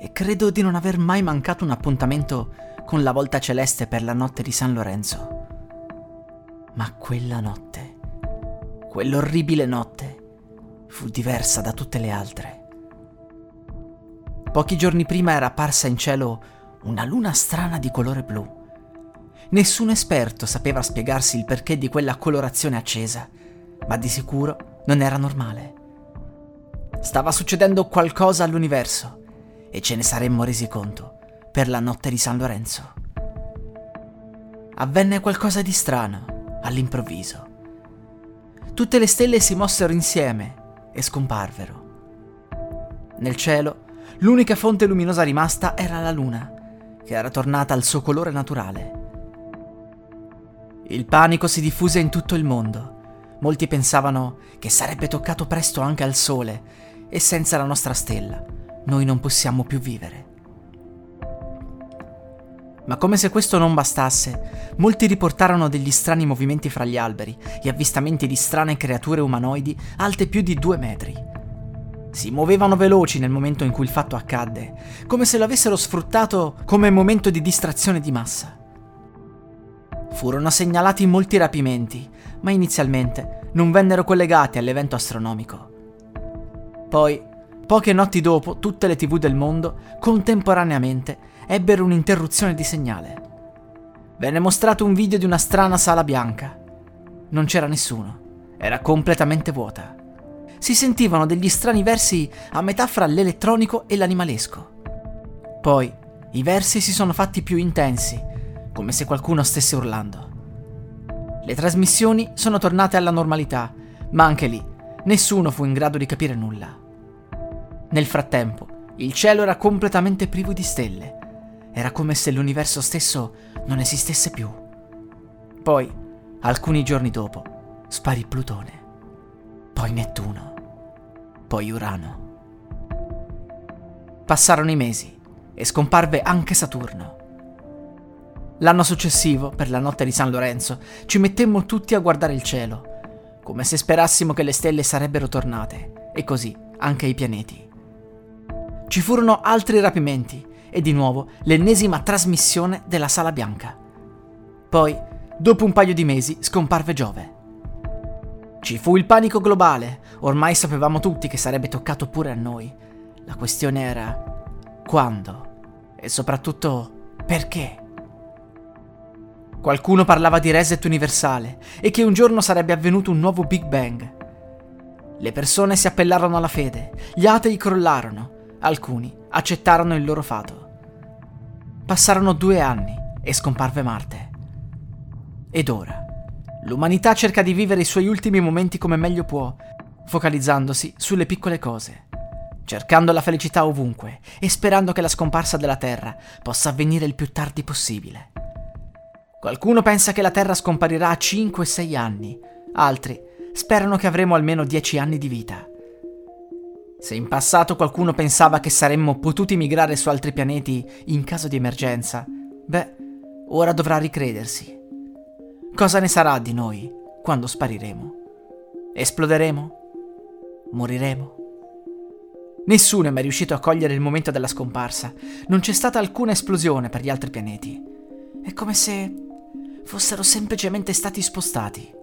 e credo di non aver mai mancato un appuntamento con la volta celeste per la notte di San Lorenzo. Ma quella notte, quell'orribile notte, fu diversa da tutte le altre. Pochi giorni prima era apparsa in cielo una luna strana di colore blu. Nessun esperto sapeva spiegarsi il perché di quella colorazione accesa, ma di sicuro non era normale. Stava succedendo qualcosa all'universo e ce ne saremmo resi conto per la notte di San Lorenzo. Avvenne qualcosa di strano all'improvviso. Tutte le stelle si mossero insieme e scomparvero. Nel cielo, l'unica fonte luminosa rimasta era la luna, che era tornata al suo colore naturale. Il panico si diffuse in tutto il mondo. Molti pensavano che sarebbe toccato presto anche al Sole e senza la nostra stella noi non possiamo più vivere. Ma come se questo non bastasse, molti riportarono degli strani movimenti fra gli alberi e avvistamenti di strane creature umanoidi alte più di due metri. Si muovevano veloci nel momento in cui il fatto accadde, come se lo avessero sfruttato come momento di distrazione di massa. Furono segnalati molti rapimenti, ma inizialmente non vennero collegati all'evento astronomico. Poi, poche notti dopo, tutte le tv del mondo, contemporaneamente, ebbero un'interruzione di segnale. Venne mostrato un video di una strana sala bianca. Non c'era nessuno, era completamente vuota. Si sentivano degli strani versi a metà fra l'elettronico e l'animalesco. Poi i versi si sono fatti più intensi, come se qualcuno stesse urlando. Le trasmissioni sono tornate alla normalità, ma anche lì nessuno fu in grado di capire nulla. Nel frattempo, il cielo era completamente privo di stelle. Era come se l'universo stesso non esistesse più. Poi, alcuni giorni dopo, sparì Plutone, poi Nettuno, poi Urano. Passarono i mesi e scomparve anche Saturno. L'anno successivo, per la notte di San Lorenzo, ci mettemmo tutti a guardare il cielo come se sperassimo che le stelle sarebbero tornate, e così anche i pianeti. Ci furono altri rapimenti e di nuovo l'ennesima trasmissione della Sala Bianca. Poi, dopo un paio di mesi, scomparve Giove. Ci fu il panico globale, ormai sapevamo tutti che sarebbe toccato pure a noi. La questione era quando e soprattutto perché. Qualcuno parlava di reset universale e che un giorno sarebbe avvenuto un nuovo Big Bang. Le persone si appellarono alla fede, gli atei crollarono, alcuni accettarono il loro fato. Passarono due anni e scomparve Marte. Ed ora, l'umanità cerca di vivere i suoi ultimi momenti come meglio può, focalizzandosi sulle piccole cose, cercando la felicità ovunque e sperando che la scomparsa della Terra possa avvenire il più tardi possibile. Qualcuno pensa che la Terra scomparirà a 5-6 anni, altri sperano che avremo almeno 10 anni di vita. Se in passato qualcuno pensava che saremmo potuti migrare su altri pianeti in caso di emergenza, beh, ora dovrà ricredersi. Cosa ne sarà di noi quando spariremo? Esploderemo? Moriremo? Nessuno è mai riuscito a cogliere il momento della scomparsa. Non c'è stata alcuna esplosione per gli altri pianeti. È come se fossero semplicemente stati spostati.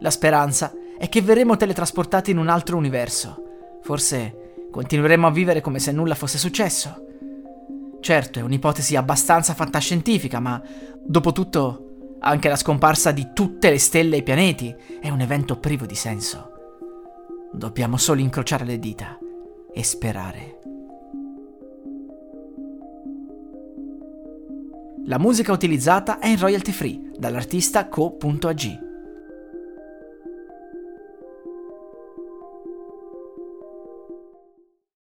La speranza è che verremo teletrasportati in un altro universo. Forse continueremo a vivere come se nulla fosse successo. Certo, è un'ipotesi abbastanza fantascientifica, ma dopo tutto, anche la scomparsa di tutte le stelle e i pianeti è un evento privo di senso. Dobbiamo solo incrociare le dita e sperare. La musica utilizzata è in royalty free dall'artista co.ag.